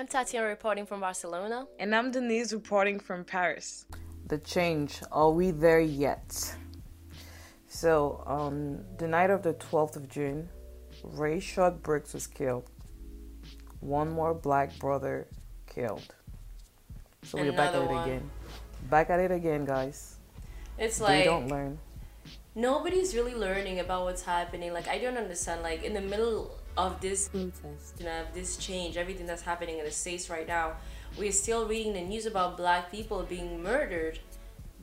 I'm Tatiana reporting from Barcelona. And I'm Denise reporting from Paris. The change. Are we there yet? So, on the night of the 12th of June, Ray Rayshard Brooks was killed. One more black brother killed. So we're back at it again. Back at it again, guys. It's they like don't learn. Nobody's really learning about what's happening. Like I don't understand. Like in the middle of this protest, you know, this change, everything that's happening in the states right now, we're still reading the news about black people being murdered,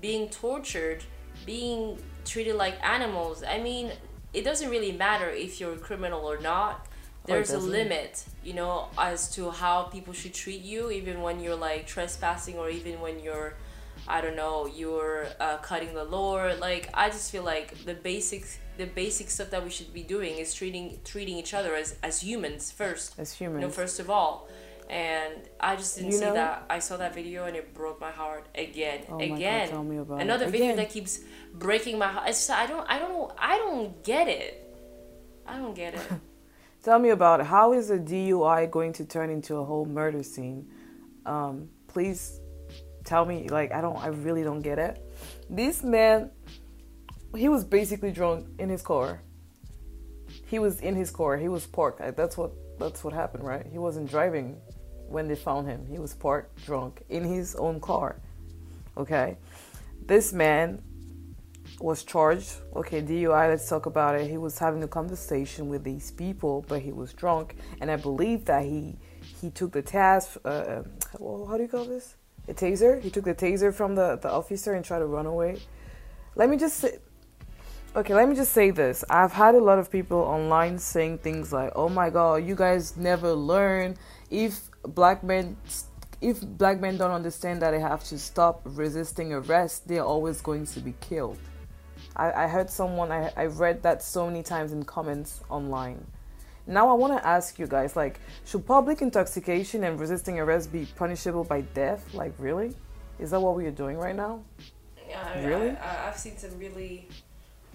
being tortured, being treated like animals. I mean, it doesn't really matter if you're a criminal or not. Oh, There's a limit, you know, as to how people should treat you, even when you're like trespassing or even when you're I don't know, you're uh, cutting the law. Like I just feel like the basics, the basic stuff that we should be doing is treating treating each other as as humans first. As humans. You know, first of all. And I just didn't you see know? that. I saw that video and it broke my heart again, oh again. God, tell me about Another it. video that keeps breaking my heart. It's, I don't, I don't, I don't get it. I don't get it. tell me about it. How is a DUI going to turn into a whole murder scene? Um, please tell me like I don't I really don't get it. This man he was basically drunk in his car. He was in his car. He was parked. That's what that's what happened, right? He wasn't driving when they found him. He was parked drunk in his own car. Okay. This man was charged. Okay, DUI, let's talk about it. He was having a conversation with these people, but he was drunk, and I believe that he he took the task. Uh, well, how do you call this? a taser. He took the taser from the, the officer and tried to run away. Let me just say, okay, let me just say this. I've had a lot of people online saying things like, "Oh my God, you guys never learn. If black men, if black men don't understand that they have to stop resisting arrest, they're always going to be killed." I, I heard someone. I I read that so many times in comments online. Now I want to ask you guys, like, should public intoxication and resisting arrest be punishable by death? Like, really? Is that what we are doing right now? Yeah, really? I, have seen some really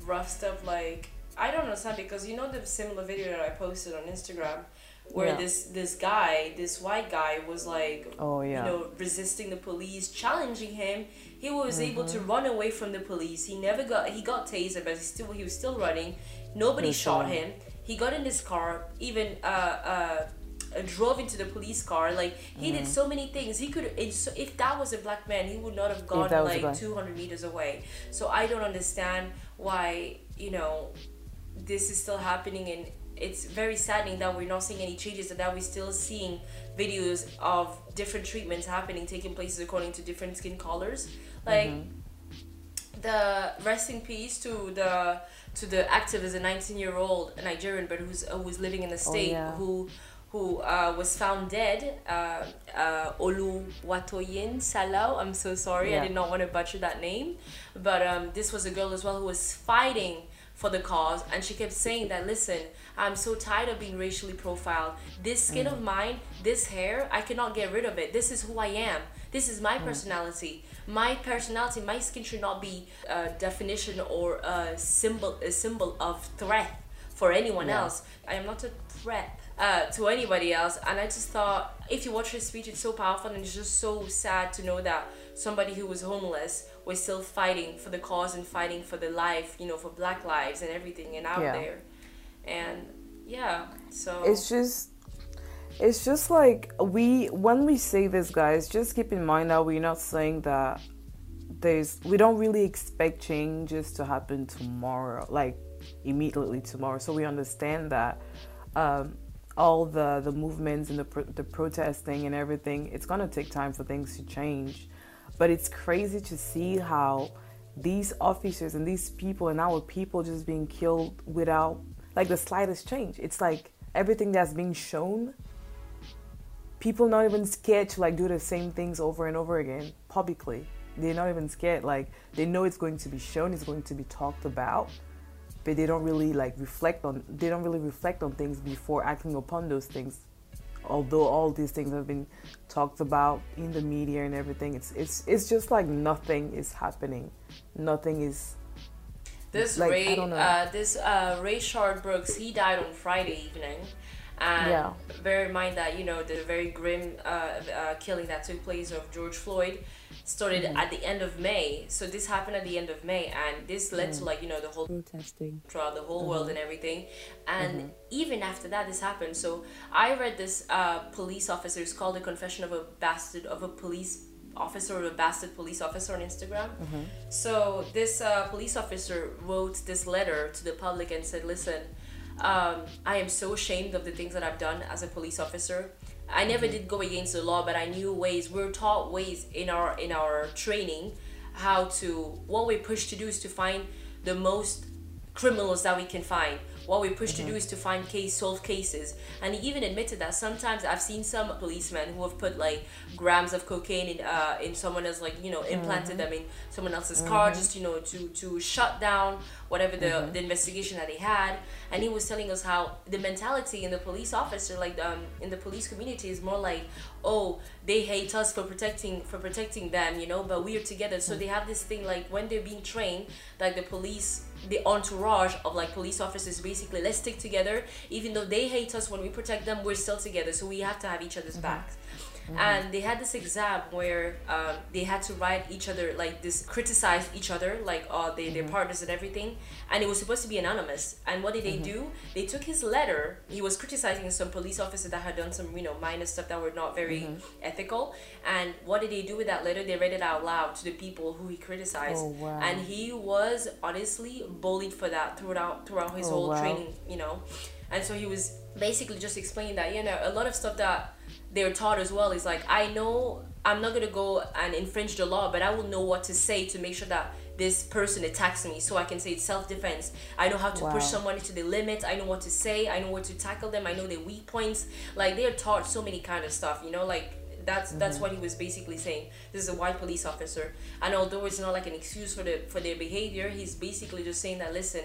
rough stuff. Like, I don't understand because you know the similar video that I posted on Instagram, where yeah. this this guy, this white guy, was like, oh yeah, you know, resisting the police, challenging him. He was mm-hmm. able to run away from the police. He never got he got tasered, but he still he was still running. Nobody shot him he got in his car, even uh, uh, drove into the police car. Like he mm-hmm. did so many things. He could if that was a black man, he would not have gone like two hundred meters away. So I don't understand why you know this is still happening and it's very saddening that we're not seeing any changes and that we're still seeing videos of different treatments happening taking places according to different skin colors like mm-hmm. the rest in peace to the to the activist, a 19 year old Nigerian, but who's who's living in the oh, state, oh, yeah. who who uh, was found dead. Uh, uh, Oluwatoyin Salau. I'm so sorry, yeah. I did not want to butcher that name, but um, this was a girl as well who was fighting for the cause, and she kept saying that, listen, I'm so tired of being racially profiled. This skin mm. of mine, this hair, I cannot get rid of it. This is who I am. This is my mm. personality my personality, my skin should not be a definition or a symbol, a symbol of threat for anyone yeah. else. I am not a threat uh, to anybody else. And I just thought, if you watch his speech, it's so powerful and it's just so sad to know that somebody who was homeless was still fighting for the cause and fighting for the life, you know, for black lives and everything and out yeah. there. And yeah, so it's just it's just like we when we say this guys just keep in mind that we're not saying that there's we don't really expect changes to happen tomorrow like immediately tomorrow so we understand that um, all the the movements and the pro- the protesting and everything it's to take time for things to change but it's crazy to see how these officers and these people and our people just being killed without like the slightest change it's like everything that's being shown people not even scared to like do the same things over and over again publicly. They're not even scared. Like they know it's going to be shown, it's going to be talked about, but they don't really like reflect on. They don't really reflect on things before acting upon those things. Although all these things have been talked about in the media and everything, it's it's it's just like nothing is happening. Nothing is. This like, Ray, uh, this uh, Rayshard Brooks, he died on Friday evening And Yeah. bear in mind that you know the very grim uh, uh, killing that took place of George Floyd started Mm-hmm. at the end of May. So this happened at the end of May, and this led Mm. to like you know the whole Protesting. throughout the whole Mm-hmm. world and everything. And even after that, this happened. So I read this uh, police officer. It's called the Confession of a Bastard of a Police Officer or a Bastard Police Officer on Instagram. Mm-hmm. So this uh, police officer wrote this letter to the public and said, "Listen, um, I am so ashamed of the things that I've done as a police officer." I never did go against the law, but I knew ways. We are taught ways in our in our training how to what we're pushed to do is to find the most criminals that we can find. What we push to do is to find case solve cases. And he even admitted that sometimes I've seen some policemen who have put like grams of cocaine in uh, in someone else like, you know, implanted them in someone else's car just, you know, to to shut down whatever the, the investigation that they had. And he was telling us how the mentality in the police officer, like um in the police community is more like, oh, they hate us for protecting for protecting them, you know, but we are together. So they have this thing like when they're being trained, like the police the entourage of like police officers basically let's stick together even though they hate us when we protect them we're still together so we have to have each other's backs and they had this exam where um, they had to write each other like this criticize each other like uh, they, their partners and everything. And it was supposed to be anonymous. And what did they do? They took his letter. He was criticizing some police officer that had done some you know minor stuff that were not very ethical. And what did they do with that letter? They read it out loud to the people who he criticized. Oh, wow. and he was honestly bullied for that throughout throughout his Oh, whole wow. training you know? And so he was basically just explaining that you know a lot of stuff that they're taught as well. Is like i know i'm not going to go and infringe the law but i will know what to say to make sure that this person attacks me so i can say it's self-defense. I know how to Wow. push someone to the limit. I know what to say. I know where to tackle them. I know their weak points. Like they're taught so many kind of stuff you know? Like that's that's mm-hmm. what he was basically saying. This is a white police officer. And although it's not like an excuse for the for their behavior he's basically just saying that listen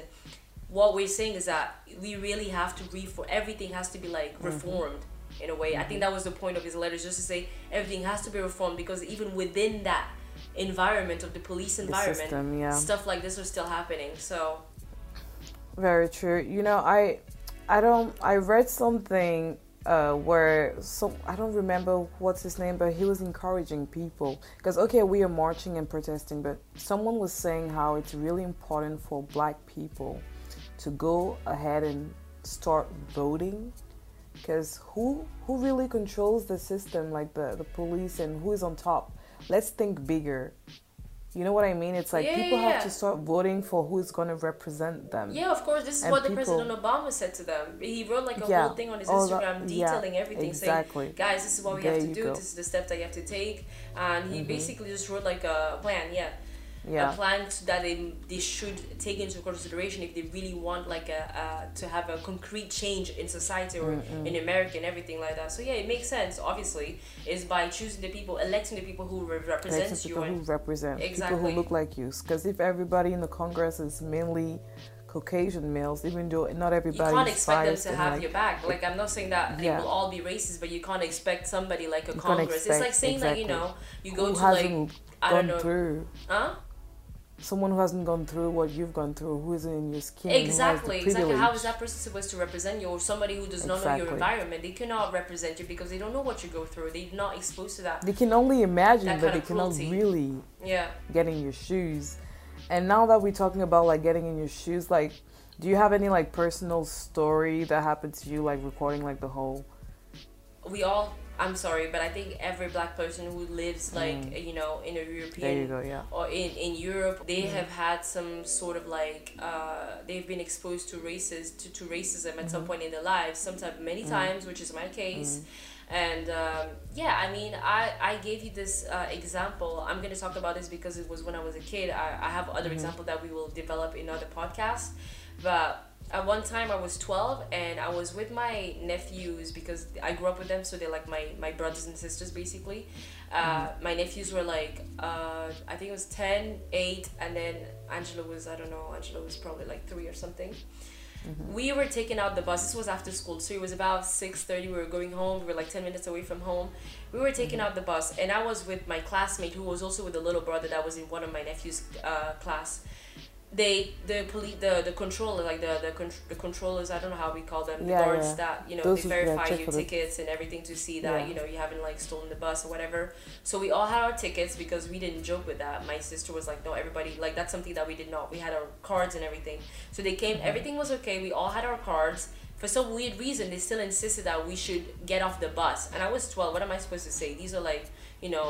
what we're saying is that we really have to reform everything has to be like mm-hmm. reformed in a way i think that was the point of his letters just to say everything has to be reformed because even within that environment of the police environment system, yeah. stuff like this was still happening so Very true. You know, I I don't I read something uh, where so I don't remember what's his name, but he was encouraging people because okay, we are marching and protesting, but someone was saying how it's really important for Black people to go ahead and start voting because who who really controls the system like the the police and who is on top let's think bigger you know what i mean it's like Yeah, people yeah, have to start voting for who's going to represent them yeah of course this is And what the people- president obama said to them he wrote like a Yeah. whole thing on his that- instagram yeah, detailing everything exactly. saying guys this is what we There have to do go. Mm-hmm. this is the steps that you have to take and he basically just wrote like a plan yeah yeah a plan that they, they should take into consideration if they really want like a uh, to have a concrete change in society or in America and everything like that. So yeah, it makes sense. Obviously, is by choosing the people, electing the people who re- Like represents you. people who And, represent people Exactly. who look like you because if everybody in the congress is mainly caucasian males even though not everybody. you can't expect them to have like, your back. Like I'm not saying that they will all be racist, but you can't expect somebody like a You Congress. it's like saying that you know you go who to like I don't know, through huh? Someone who hasn't gone through what you've gone through who isn't in your skin who has the Exactly, exactly. How is that person supposed to represent you, or somebody who does not know your environment? They cannot represent you because they don't know what you go through. They're not exposed to that. they can only imagine That but they cannot really Yeah. get in your shoes and now that we're talking about like getting in your shoes like do you have any like personal story that happened to you like recording like the whole we all i'm sorry but i think every black person who lives like you know in a european go yeah. or in, in europe they have had some sort of like uh, they've been exposed to races to, to racism at some point in their lives sometimes many times which is my case. And um, yeah i mean i i gave you this uh, example. I'm going to talk about this because it was when i was a kid. I, I have other example that we will develop in other podcasts. But at one time I was 12 and I was with my nephews because I grew up with them so they're like my, my brothers and sisters basically. Uh, My nephews were like, uh, I think it was 10, 8 and then Angela was, I don't know, Angela was probably like 3 or something. We were taking out the bus. This was after school, so it was about six thirty. We were going home. We were like ten minutes away from home. We were taking out the bus, and I was with my classmate, who was also with a little brother that was in one of my nephew's uh, class they the police the the controller like the the, con- the controllers I don't know how we call them the Yeah, guards yeah. that you know Those they verify your tickets and everything to see that Yeah. you know you haven't like stolen the bus or whatever. So we all had our tickets because we didn't joke with that. My sister was like, no, everybody like that's something that we did not. We had our cards and everything. So they came, Mm-hmm. everything was okay. We all had our cards. For some weird reason, they still insisted that we should get off the bus. And I was twelve. What am I supposed to say? These are like you know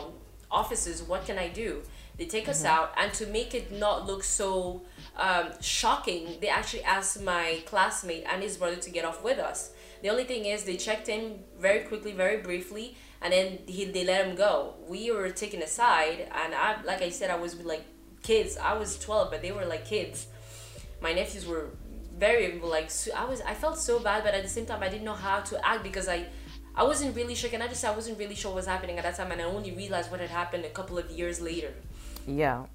officers. What can I do? They take us out, and to make it not look so um, shocking, they actually asked my classmate and his brother to get off with us. The only thing is, they checked him very quickly, very briefly, and then he, they let him go. We were taken aside, and I, like I said, I was with like kids. I was twelve, but they were like kids. My nephews were very like so, I was. I felt so bad, but at the same time, I didn't know how to act because I. I wasn't really sure, and I just I wasn't really sure what was happening at that time, and I only realized what had happened a couple of years later Yeah.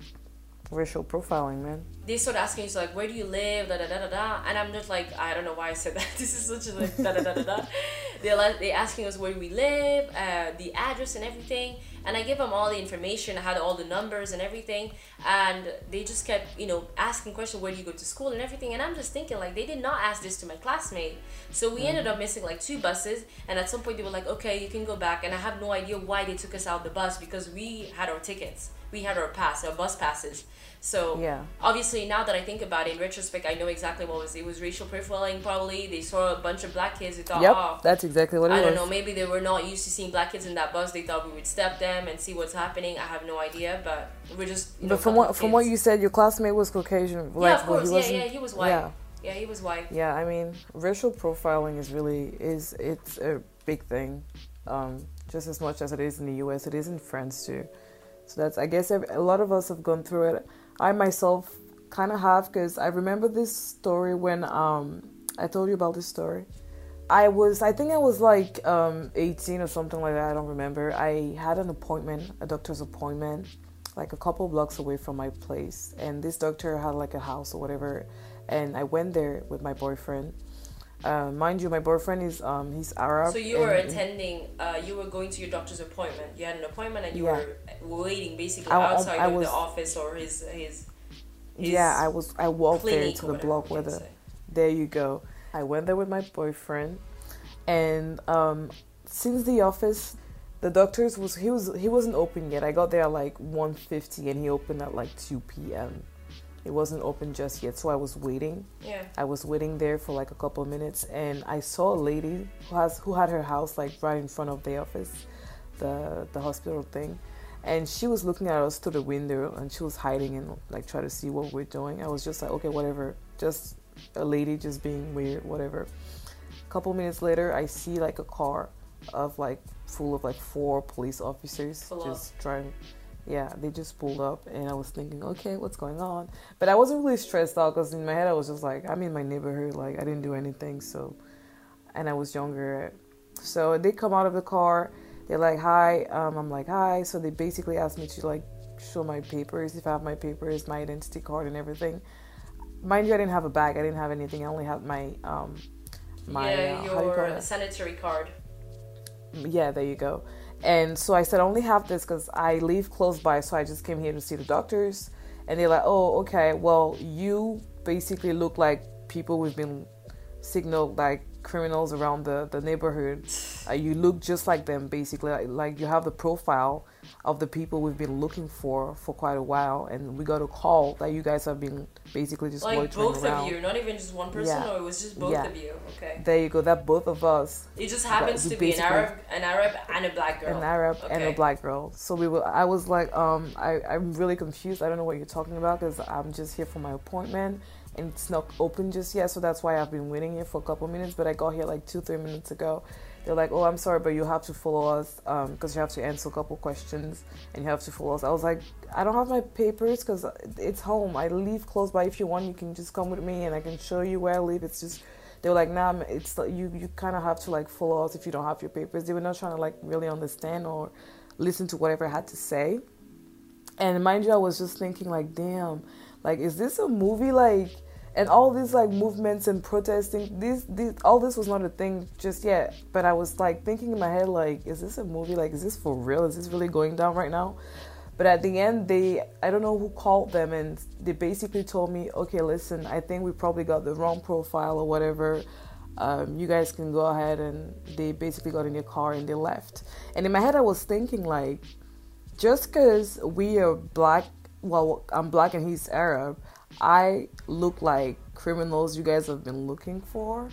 Racial profiling, man. they start asking you like where do you live? Da da da da da. And I'm just like I don't know why I said that. This is such a like da da da da da. They're like they asking us where we live uh, the address and everything. And I give them all the information. I had all the numbers and everything. And they just kept you know asking questions where do you go to school? and everything. And I'm just thinking like they did not ask this to my classmate. So we ended up missing like two buses. And at some point they were like okay you can go back. And I have no idea why they took us out the bus because we had our tickets we had our pass our bus passes so Yeah. obviously now that I think about it in retrospect, I know exactly what was it was racial profiling. Probably they saw a bunch of black kids. They thought, Yep, oh, that's exactly what it I was. don't know. Maybe they were not used to seeing black kids in that bus. They thought we would step them and see what's happening. I have no idea, but we're just. You know, But from what from what you said, your classmate was Caucasian. Like, yeah, of well, course. he yeah, yeah, he was white. Yeah, Yeah, he was white. yeah. I mean, racial profiling is really is it's a big thing, um, just as much as it is in the U.S. It is in France too. So that's I guess a lot of us have gone through it. I myself kind of have because I remember this story when um I told you about this story. I was I think I was like um 18 or something like that. I don't remember. I had an appointment, a doctor's appointment, like a couple blocks away from my place, and this doctor had like a house or whatever, and I went there with my boyfriend. Uh, mind you, my boyfriend is um he's Arab. So you were attending. Uh, you were going to your doctor's appointment. You had an appointment and you Yeah. were waiting basically I- I- outside I of was- the office or his his. his Yeah, I was. I walked there to the block where the. There you go. I went there with my boyfriend, and um, since the office, the doctor's was he was he wasn't open yet. I got there at like 1.50 and he opened at like two p.m. It wasn't open just yet, so I was waiting. Yeah. I was waiting there for like a couple of minutes, and I saw a lady who has who had her house like right in front of the office, the the hospital thing, and she was looking at us through the window, and she was hiding and like trying to see what we're doing. I was just like, okay, whatever, just a lady just being weird, whatever. A couple minutes later, I see like a car of like full of like four police officers Full just trying. Yeah, they just pulled up, and I was thinking, okay, what's going on? But I wasn't really stressed out because in my head I was just like, I'm in my neighborhood, like I didn't do anything, so, and I was younger, so they come out of the car, they're like, hi, um, I'm like, hi, so they basically asked me to like show my papers, if I have my papers, my identity card, and everything. Mind you, I didn't have a bag, I didn't have anything, I only had my um, my yeah, uh, how do you call your sanitary card. yeah there you go and so i said i only have this because i live close by so i just came here to see the doctors. And they're like oh okay. Well you basically look like people we've been signaled like criminals around the, the neighborhood uh, you look just like them basically like, like you have the profile of the people we've been looking for for quite a while and we got a call that you guys have been basically just Like both around of you, not even just one person, Yeah. or it was just both Yeah. of you. Okay. there you go that both of us It just happens to be an Arab, an Arab and a black girl. an Arab and a black girl. So we were. I was like, um, I I'm really confused. I don't know what you're talking about because I'm just here for my appointment and it's not open just yet. So that's why I've been waiting here for a couple minutes. But I got here like two three minutes ago. They're like, oh, I'm sorry, but you have to follow us um, because you have to answer a couple questions and you have to follow us. I was like, I don't have my papers because it's home. I live close by. If you want, you can just come with me and I can show you where I live. It's just they were like, nah, it's you you kind of have to like follow us if you don't have your papers. They were not trying to like really understand or listen to whatever I had to say. And mind you, I was just thinking like, damn, like is this a movie? Like, and all these like movements and protesting, this this all this was not a thing just yet. But I was like thinking in my head like, is this a movie? Like, is this for real? Is this really going down right now? But at the end, they I don't know who called them, and they basically told me, okay, listen, I think we probably got the wrong profile or whatever. Um, you guys can go ahead and they basically got in their car and they left. And in my head, I was thinking like, just because we are black, well, I'm black and he's Arab, I look like criminals you guys have been looking for.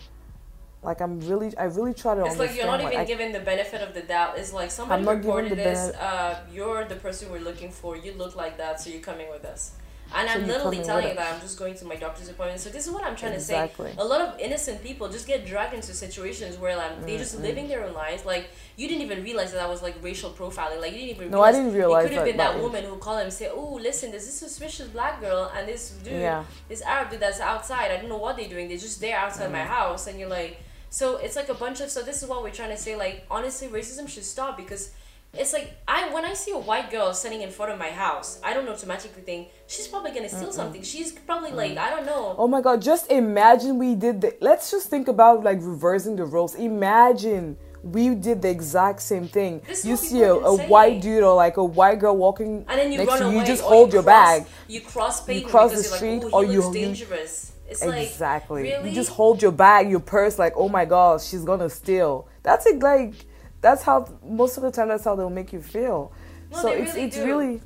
Like I'm really, I really try to. It's like you're not even I- given the benefit of the doubt. It's like somebody I'm not given reported this. Uh, you're the person we're looking for. You look like that, so you're coming with us. And So I'm literally telling you that I'm just going to my doctor's appointment. So this is what I'm trying Exactly. to say. A lot of innocent people just get dragged into situations where like they're Mm, just living their own lives. Like you didn't even realize that that was like racial profiling. Like you didn't even. No, I realize didn't realize It could have been that that- woman who called him and said, "Oh, listen, there's this suspicious black girl and this dude, Yeah. this Arab dude that's outside. I don't know what they're doing. They're just there outside my Mm. house." And you're like, so it's like a bunch of. So this is what we're trying to say. Like honestly, racism should stop because. It's like I when I see a white girl standing in front of my house, I don't automatically think she's probably gonna steal something. She's probably like I don't know. Oh my god, just imagine we did the let's just think about like reversing the roles. Imagine we did the exact same thing. This you see a, a white dude or like a white girl walking and then you next run to you, away. you just hold you your cross, bag. You cross pavement cross the street like, or you- you- dangerous. It's like exactly. really? You just hold your bag, your purse, like, oh my god, she's gonna steal. That's it like that's how most of the time that's how they'll make you feel. No, so it's really it's do. really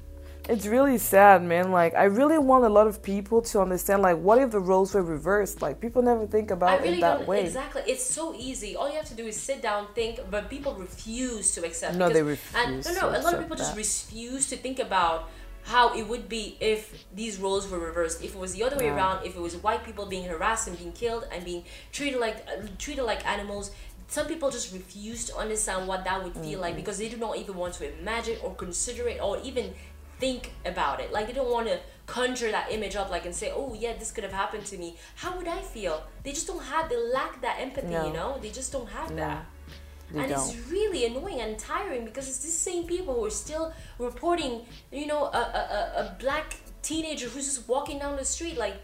it's really sad, man. Like I really want a lot of people to understand like what if the roles were reversed? Like people never think about really it that don't way. exactly. It's so easy. All you have to do is sit down, think. But people refuse to accept. No, because, they And refuse no, no. to A lot of people just refuse to think about how it would be if these roles were reversed. If it was the other way Yeah. around. If it was white people being harassed and being killed and being treated like uh, treated like animals. Some people just refuse to understand what that would feel like mm-hmm. because they do not even want to imagine or consider it or even think about it. Like they don't want to conjure that image up, like and say, "Oh yeah, this could have happened to me." How would I feel? They just don't have. They lack that empathy. No. You know, they just don't have No, that. they and it's don't. really annoying and tiring because it's these same people who are still reporting, you know, a, a, a black teenager who's just walking down the street, like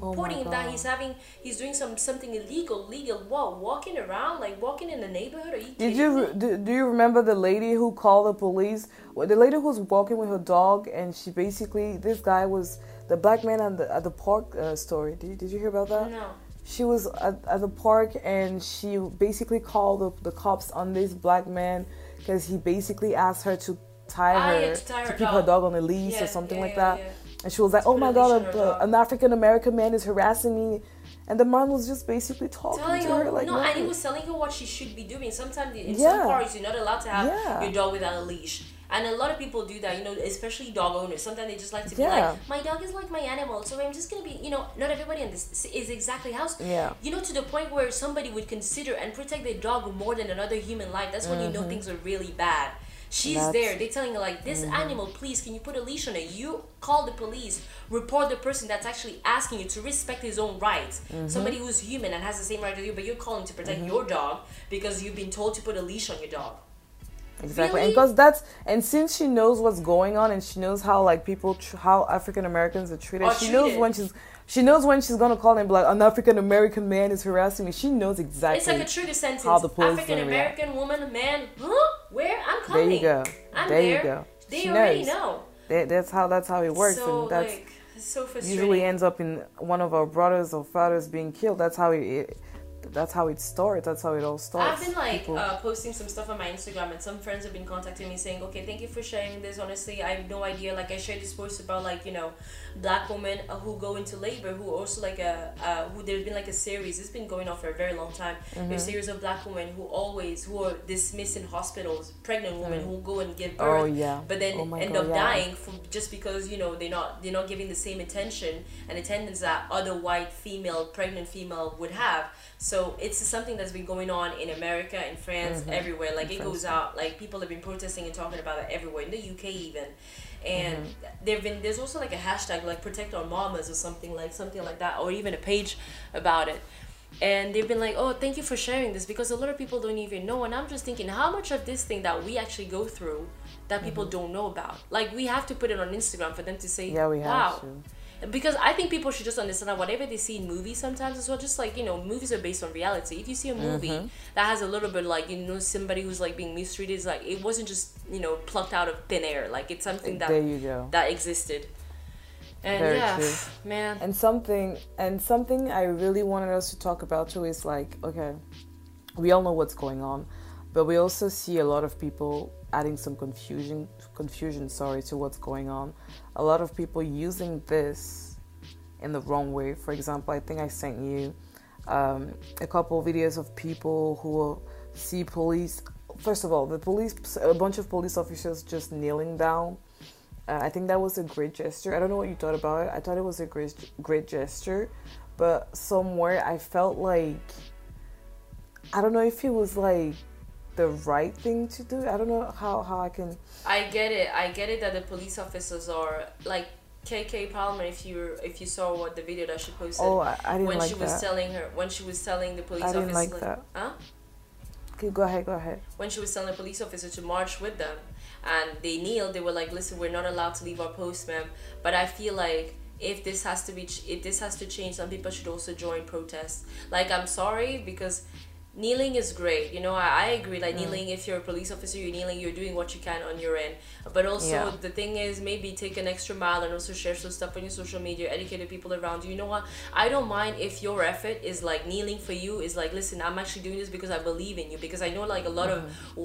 Oh reporting that he's having, he's doing some something illegal, legal. What? Walking around, like walking in the neighborhood? Are you Did you do, do you remember the lady who called the police? Well, the lady who was walking with her dog, and she basically this guy was the black man at the at the park uh, story. Did you, did you hear about that? No. She was at, at the park, and she basically called the, the cops on this black man because he basically asked her to tie Ah, her to tie her keep her dog. dog on a leash Yeah, or something yeah, like yeah, that. And she was like, "Oh my god, a- an African American man is harassing me," and the man was just basically talking telling to her, her like, no, and he was telling her what she should be doing. Sometimes in Yeah. some parks you're not allowed to have Yeah. your dog without a leash. And a lot of people do that, you know, especially dog owners. Sometimes they just like to be Yeah. like, my dog is like my animal, so I'm just gonna be, you know, not everybody in this is exactly how. Yeah. You know, to the point where somebody would consider and protect their dog more than another human life. That's when you know mm-hmm. things are really bad. She's Mm-hmm. That's- Mm-hmm. there. They're telling her like, this animal, please, can you put a leash on it? You call the police, report the person that's actually asking you to respect his own rights. Mm-hmm. Somebody who's human and has the same right as you, but you're calling to protect your dog because you've been told to put a leash on your dog. Exactly, Really? and because that's and since she knows what's going on and she knows how like people tr- how African Americans are treated, Are she knows when she's she knows when she's gonna call and be like an African American man is harassing me. She knows exactly. It's like a trigger sentence. how the police African. American woman, man, huh? Where? I'm there you go. I'm there there. you go. They she already knows. know. That, that's how that's how it works, so and that's like, so frustrating. usually ends up in one of our brothers or fathers being killed. That's how it. it that's how it starts. That's how it all starts. I've been like uh, posting some stuff on my Instagram, and some friends have been contacting me saying, "Okay, thank you for sharing this. Honestly, I have no idea. Like, I shared this post about like you know, black women who go into labor, who also like a uh, who there's been like a series. It's been going on for a very long time. Mm-hmm. There's a series of black women who always who are dismissed in hospitals, pregnant women who go and give birth, Oh, yeah. but then Oh, end God, up yeah. dying from just because you know they're not they're not giving the same attention and attendance that other white female pregnant female would have so it's something that's been going on in america in france mm-hmm. everywhere. Like it goes out like people have been protesting and talking about it everywhere in the uk even. And mm-hmm. there've been there's also like a hashtag like protect our mamas or something like something like that or even a page about it. And they've been like oh thank you for sharing this because a lot of people don't even know. And i'm just thinking how much of this thing that we actually go through that people mm-hmm. don't know about? Like we have to put it on instagram for them to say Yeah, we have wow. to. Because I think people should just understand that whatever they see in movies sometimes as well, just like you know, movies are based on reality. If you see a movie Mm-hmm. that has a little bit like you know somebody who's like being mistreated, it's like it wasn't just you know plucked out of thin air. Like it's something that there you go. that existed. And Very yeah, true. man. And something and something I really wanted us to talk about too is like, okay, we all know what's going on, but we also see a lot of people adding some confusion confusion, sorry, to what's going on. A lot of people using this in the wrong way. For example, I think I sent you um, a couple of videos of people who see police. First of all, the police, a bunch of police officers just kneeling down. Uh, I think that was a great gesture. I don't know what you thought about it. I thought it was a great, great gesture, but somewhere I felt like I don't know if it was like the right thing to do. I don't know how how I can. I get it. I get it that the police officers are like Keke Palmer. If you if you saw what the video that she posted Oh, I, I didn't when like she was that. telling her when she was telling the police I didn't officer like that. huh Okay, go ahead, go ahead. when she was telling the police officer to march with them and they kneeled they were like listen we're not allowed to leave our post ma'am but I feel like if this has to be ch- if this has to change some people should also join protests like I'm sorry because kneeling is great. You know I, I agree Mm. like kneeling if you're a police officer you're kneeling you're doing what you can on your end. But also Yeah. the thing is maybe take an extra mile and also share some stuff on your social media educate the people around you. You know what? I don't mind if your effort is like kneeling for you is like listen i'm actually doing this because i believe in you. Because i know like a lot of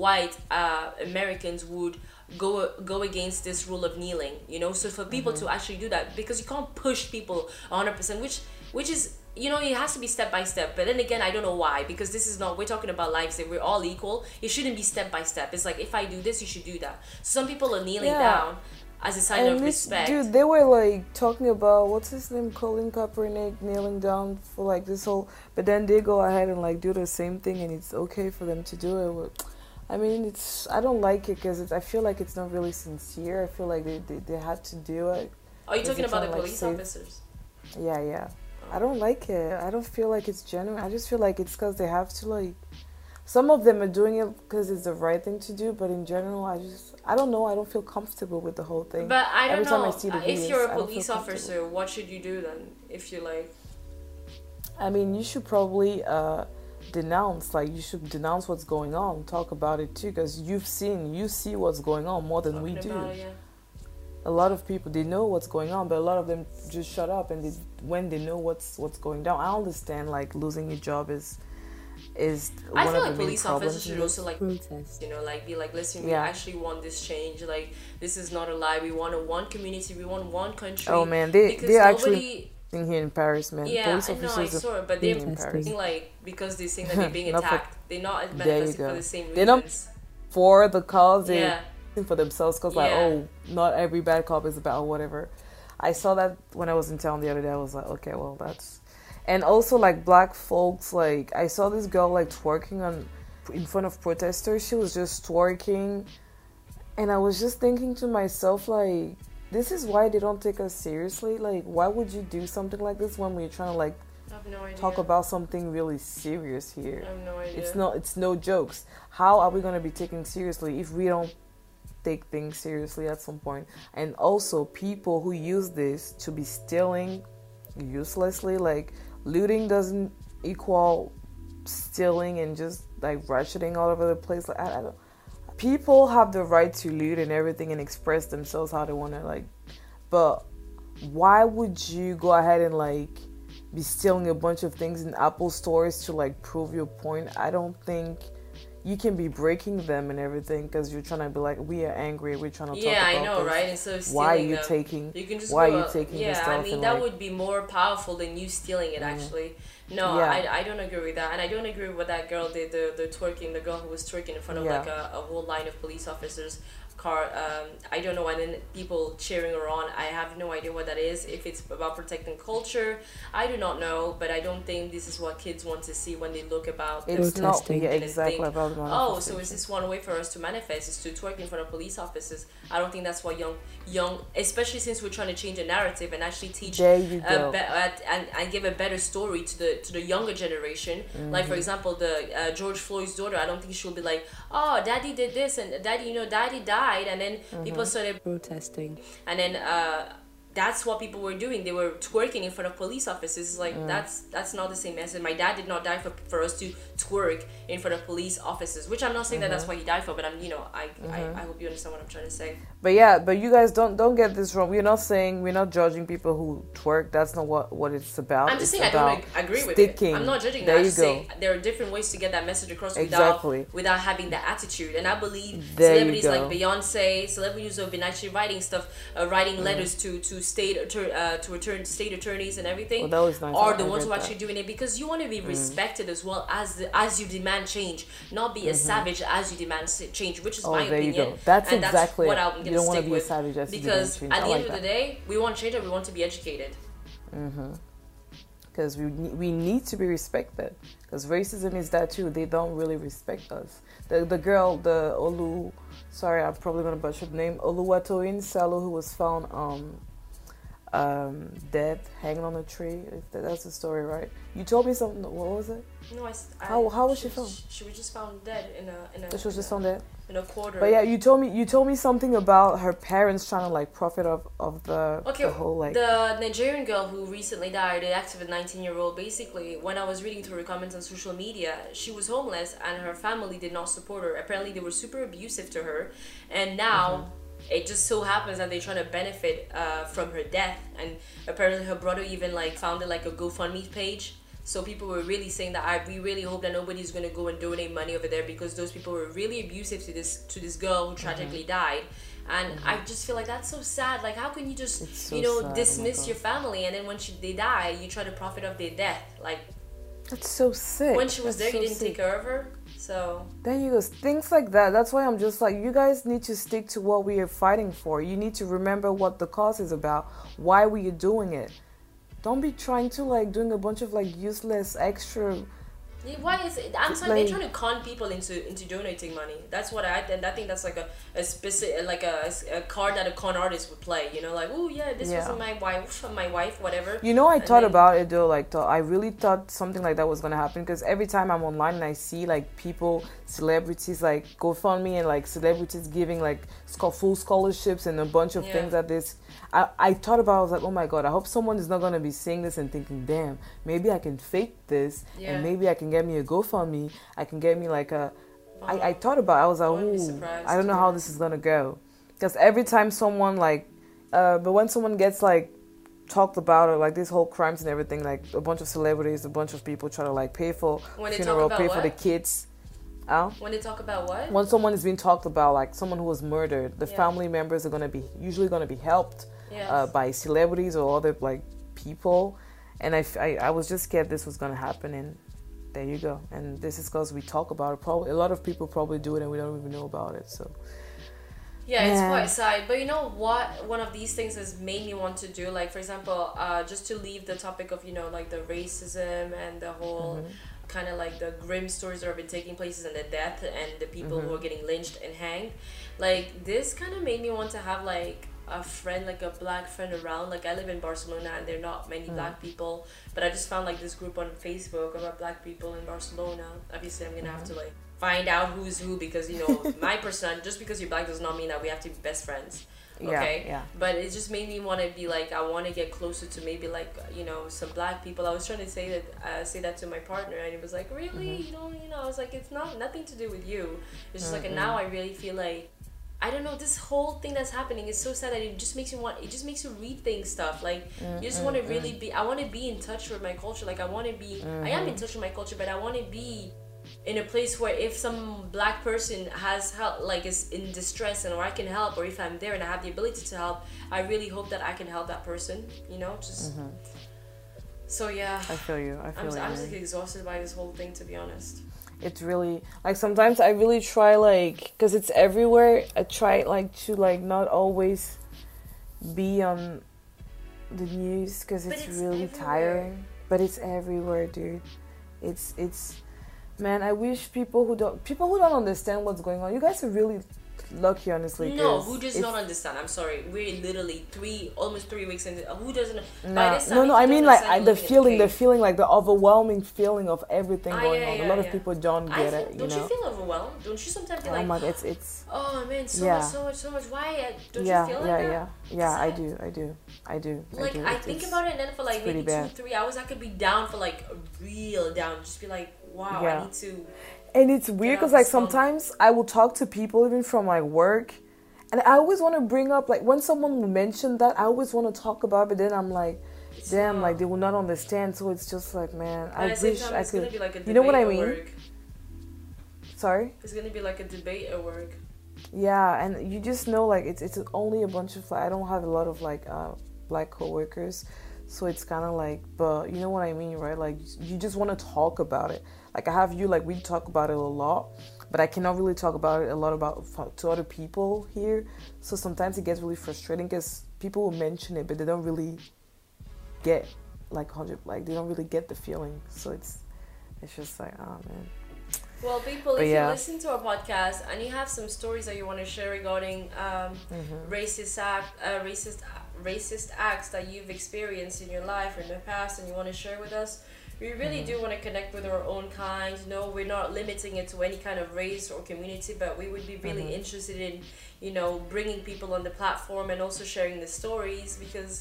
white uh, americans would go go against this rule of kneeling you know? So for people to mm-hmm. actually do that because you can't push people 100% which which is you know it has to be step by step. But then again i don't know why because this is not we're talking about lives that we're all equal. It shouldn't be step by step. It's like if i do this you should do that. So some people are kneeling Yeah. down as a sign of this respect. dude, they were like talking about what's his name, Colin Kaepernick kneeling down for like this whole, but then they go ahead and like do the same thing, and it's okay for them to do it. I mean, it's I don't like it because I feel like it's not really sincere. I feel like they they, they had to do it. are you talking about the like, police officers Yeah, yeah. I don't like it. I don't feel like it's genuine. I just feel like it's because they have to like. Some of them are doing it because it's the right thing to do, but in general, I just I don't know. I don't feel comfortable with the whole thing. but i don't Every time I know see the Uh, if videos, you're a police officer what should you do then if you like I mean, you should probably uh, denounce, like, you should denounce what's going on, talk about it too, because you've seen, you see what's going on more than we do. about yeah. A lot of people, they know what's going on, but a lot of them just shut up, and they, when they know what's what's going down, I understand, like, losing your job is is I one feel of like the main police officers should also like protest. you know like be like listen we Yeah. actually want this change like this is not a lie we want a one community we want one country Oh man, they because they're nobody actually in here in Paris, man. yeah Police I know I saw it but they're in Paris. Like because they're saying that they're being Not for- attacked. They're not manifesting for the same They're not- reasons. for the cause. They're yeah. for themselves because like oh not every bad cop is bad or whatever. I saw that when i was in town the other day i was like okay well that's and also like black folks like i saw this girl like twerking on in front of protesters. She was just twerking. And i was just thinking to myself like this is why they don't take us seriously. Like why would you do something like this when we're trying to like no talk about something really serious here? No it's not it's no jokes. How are we going to be taken seriously if we don't take things seriously at some point? point? And also people who use this to be stealing uselessly like looting doesn't equal stealing and just like ratcheting all over the place. Like I, I don't people have the right to loot and everything and express themselves how they want to like but why would you go ahead and like be stealing a bunch of things in Apple stores to like prove your point. I don't think you can be breaking them and everything because you're trying to be like, we are angry, we're trying to talk about it. yeah I know this. right instead of stealing Why are you them, taking? You can just why go are you taking yeah, I mean that like- would be more powerful than you stealing it. Mhm. Actually, no, Yeah. I, I don't agree with that, and I don't agree with what that girl did. The the twerking, the girl who was twerking in front of Yeah. like a, a whole line of police officers. Car, um, I don't know, and then people cheering her on. I have no idea what that is. If it's about protecting culture, I do not know, but I don't think this is what kids want to see when they look about. It's not yeah, exactly think, about Oh, so is this one way for us to manifest? Is to twerk in front of police officers? I don't think that's what young, young, especially since we're trying to change the narrative and actually teach There you a go. be- uh, and, and give a better story to the to the younger generation. Like Mm-hmm. for example, the uh, George Floyd's daughter. I don't think she'll be like, oh, daddy did this and daddy, you know, daddy died, and then Mm-hmm. people started protesting. and then uh, that's what people were doing. They were twerking in front of police officers. Like mm. that's that's not the same message. My dad did not die for, for us to twerk in front of police officers. Which I'm not saying mm-hmm. that that's mm-hmm. what he died for, but I'm you know I, mm-hmm. I I hope you understand what I'm trying to say. But yeah, but you guys don't don't get this wrong. We're not saying we're not judging people who twerk. That's not what what it's about. I'm just it's saying I don't agree with sticking. it. I'm not judging there that. I'm just saying there are different ways to get that message across exactly. without without having the attitude. And I believe there celebrities like Beyonce, celebrities have been actually writing stuff, uh, writing mm. letters to to state. Uh, uh, to return state attorneys and everything well, nice. are the ones who are actually doing it because you want to be mm. respected as well as the, as you demand change, not be mm-hmm. as savage as you demand change, which is oh, my opinion. That's and exactly that's what I'm going to stick with. Savage because at the end of that. the day, we want change and we want to be educated. Mm-hmm because we we need to be respected because racism is that too they don't really respect us the the girl the olu sorry i'm probably gonna butcher the name oluwatoyin salau who was found um um, dead, hanging on a tree. That's the story, right? You told me something. What was it? No, I. how how was she, she, found? She was just found dead in a in a. She was just found dead. In a quarter. But yeah, you told me you told me something about her parents trying to like profit of of the okay the whole like the Nigerian girl who recently died, the active 19 year old. Basically, when I was reading through her comments on social media, she was homeless and her family did not support her. Apparently, they were super abusive to her, and now. Mm-hmm it just so happens that they're trying to benefit uh, from her death and apparently her brother even like founded like a gofundme page so people were really saying that I we really hope that nobody's gonna go and donate money over there because those people were really abusive to this to this girl who tragically mm-hmm. died. And mm-hmm. I just feel like that's so sad. Like how can you just so you know sad. Oh dismiss oh your family and then when she, they die you try to profit off their death? Like that's so sick. When she was that's there, so you didn't sick. take care of her. So then you go things like that. That's why I'm just like you guys need to stick to what we are fighting for. You need to remember what the cause is about, why we are doing it. Don't be trying to like doing a bunch of like useless extra why is it? I'm sorry, like, they're trying to con people into into donating money. That's what I and I think that's like a, a specific like a, a card that a con artist would play. You know, like oh yeah, this yeah. wasn't my wife, my wife, whatever. You know, I and thought then, about it though. Like, I really thought something like that was gonna happen because every time I'm online and I see like people, celebrities, like GoFundMe and like celebrities giving like full scholarships and a bunch of yeah. things at this I, I thought about I was like, oh my god, I hope someone is not gonna be seeing this and thinking, damn, maybe I can fake this yeah. and maybe I can get me a GoFundMe. I can get me like a. I, I thought about it, I was like, ooh, I don't know how this is gonna go. Because every time someone like, uh, but when someone gets like talked about it, like these whole crimes and everything, like a bunch of celebrities, a bunch of people try to like pay for when funeral, pay what? for the kids. When they talk about what? When someone is being talked about, like someone who was murdered, the yeah. family members are gonna be usually gonna be helped yes. uh, by celebrities or other like people, and I, I, I was just scared this was gonna happen, and there you go. And this is because we talk about it. Probably a lot of people probably do it, and we don't even know about it. So. Yeah, it's quite sad. But you know what? One of these things has made me want to do, like for example, uh, just to leave the topic of you know like the racism and the whole. Mm-hmm kind of like the grim stories that have been taking places and the death and the people mm-hmm. who are getting lynched and hanged like this kind of made me want to have like a friend, like a black friend around. Like I live in Barcelona and there are not many mm. black people, but I just found like this group on Facebook about black people in Barcelona. Obviously, I'm gonna mm-hmm. have to like find out who's who because you know my person. Just because you're black does not mean that we have to be best friends. Okay. Yeah, yeah. But it just made me want to be like I want to get closer to maybe like you know some black people. I was trying to say that uh, say that to my partner and he was like really mm-hmm. you know you know I was like it's not nothing to do with you. It's just mm-hmm. like and now I really feel like I don't know. This whole thing that's happening is so sad that it just makes you want. It just makes you rethink stuff. Like mm, you just mm, want to mm. really be. I want to be in touch with my culture. Like I want to be. Mm-hmm. I am in mm-hmm. touch with my culture, but I want to be in a place where if some black person has help, like is in distress, and or I can help, or if I'm there and I have the ability to help, I really hope that I can help that person. You know, just. Mm-hmm. So yeah. I feel you. I feel I'm, you. I'm just exhausted by this whole thing, to be honest it's really like sometimes I really try like because it's everywhere. I try like to like not always be on the news because it's, it's, really everywhere. tiring. But it's everywhere, dude. It's it's man. I wish people who don't people who don't understand what's going on. You guys are really lucky, honestly. No, who does not understand? I'm sorry. We're literally three, almost three weeks into. Who doesn't? this time, no, no. I mean, like I, the feeling, the feeling, like the overwhelming feeling of everything Ah, going yeah, on. yeah, a lot of people don't I get it. You don't know. you feel overwhelmed? Don't you sometimes feel oh like, my, it's it's. oh man, so Yeah. much, so much, so much. Why? uh, Don't yeah, you feel like yeah, that? yeah, yeah. I do, I do, I do. Like do. I think about it, and then for like maybe two, three hours, I could be down for like real down. Just be like, wow, I need to. And it's weird because like sometimes I will talk to people even from like work, and I always want to bring up like when someone will mention that I always want to talk about, it, but then I'm like, It's damn, not- like they will not understand. So it's just like, man, I at the same wish time, I could. be like a You know what I mean? work. Sorry. It's gonna be like a debate at work. Yeah, and you just know like it's it's only a bunch of like I don't have a lot of like uh black coworkers, so it's kind of like but you know what I mean, right? Like you just want to talk about it. Like I have you like we talk about it a lot, but I cannot really talk about it a lot about to other people here. So sometimes it gets really frustrating because people will mention it, but they don't really get like hundred like they don't really get the feeling. So it's it's just like oh man. Well, people, But if yeah. you listen to our podcast and you have some stories that you want to share regarding um, Mm-hmm. racist act, uh, racist, racist acts that you've experienced in your life or in the past, and you want to share with us, we really Mm-hmm. do want to connect with our own kind. No, we're not limiting it to any kind of race or community, but we would be really Mm-hmm. interested in, you know, bringing people on the platform and also sharing the stories because,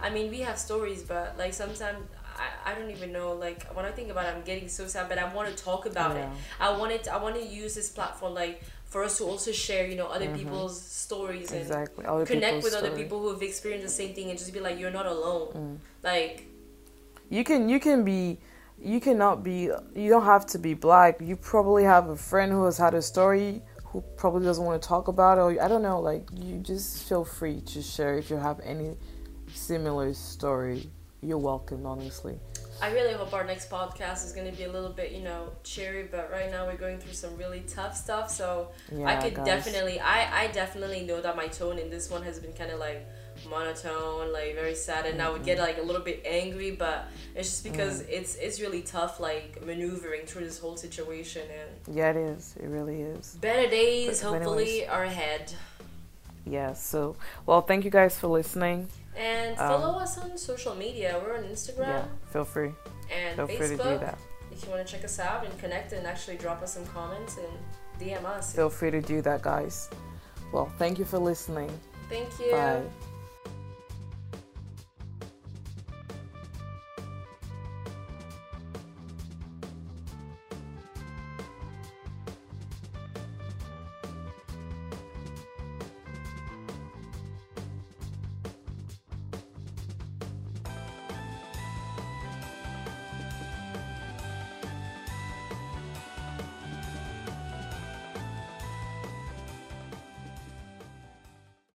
I mean, we have stories, but like sometimes. I, I don't even know like when I think about it I'm getting so sad but I want to talk about it Yeah. I wanted I want to use this platform like for us to also share you know other Mhm. people's stories and Exactly. Connect with other people who have experienced the same thing and just be like you're not alone Mm. like you can you can be you cannot be you don't have to be black. You probably have a friend who has had a story who probably doesn't want to talk about it or i don't know like you just feel free to share if you have any similar story. You're welcome honestly. I really hope our next podcast is going to be a little bit you know cheery but right now we're going through some really tough stuff so yeah I could guys. definitely I I definitely know that my tone in this one has been kind of like monotone like very sad and I would Mm-hmm. get like a little bit angry but it's just because Mm. it's it's really tough like maneuvering through this whole situation and yeah it is. It really is. Better days But- hopefully are ahead. Yeah so well thank you guys for listening. And Um, follow us on social media. We're on Instagram yeah feel free. and feel free to do Facebook. that. If you want to check us out and connect and actually drop us some comments and DM us. Feel free to do that guys. Well thank you for listening. Thank you. Bye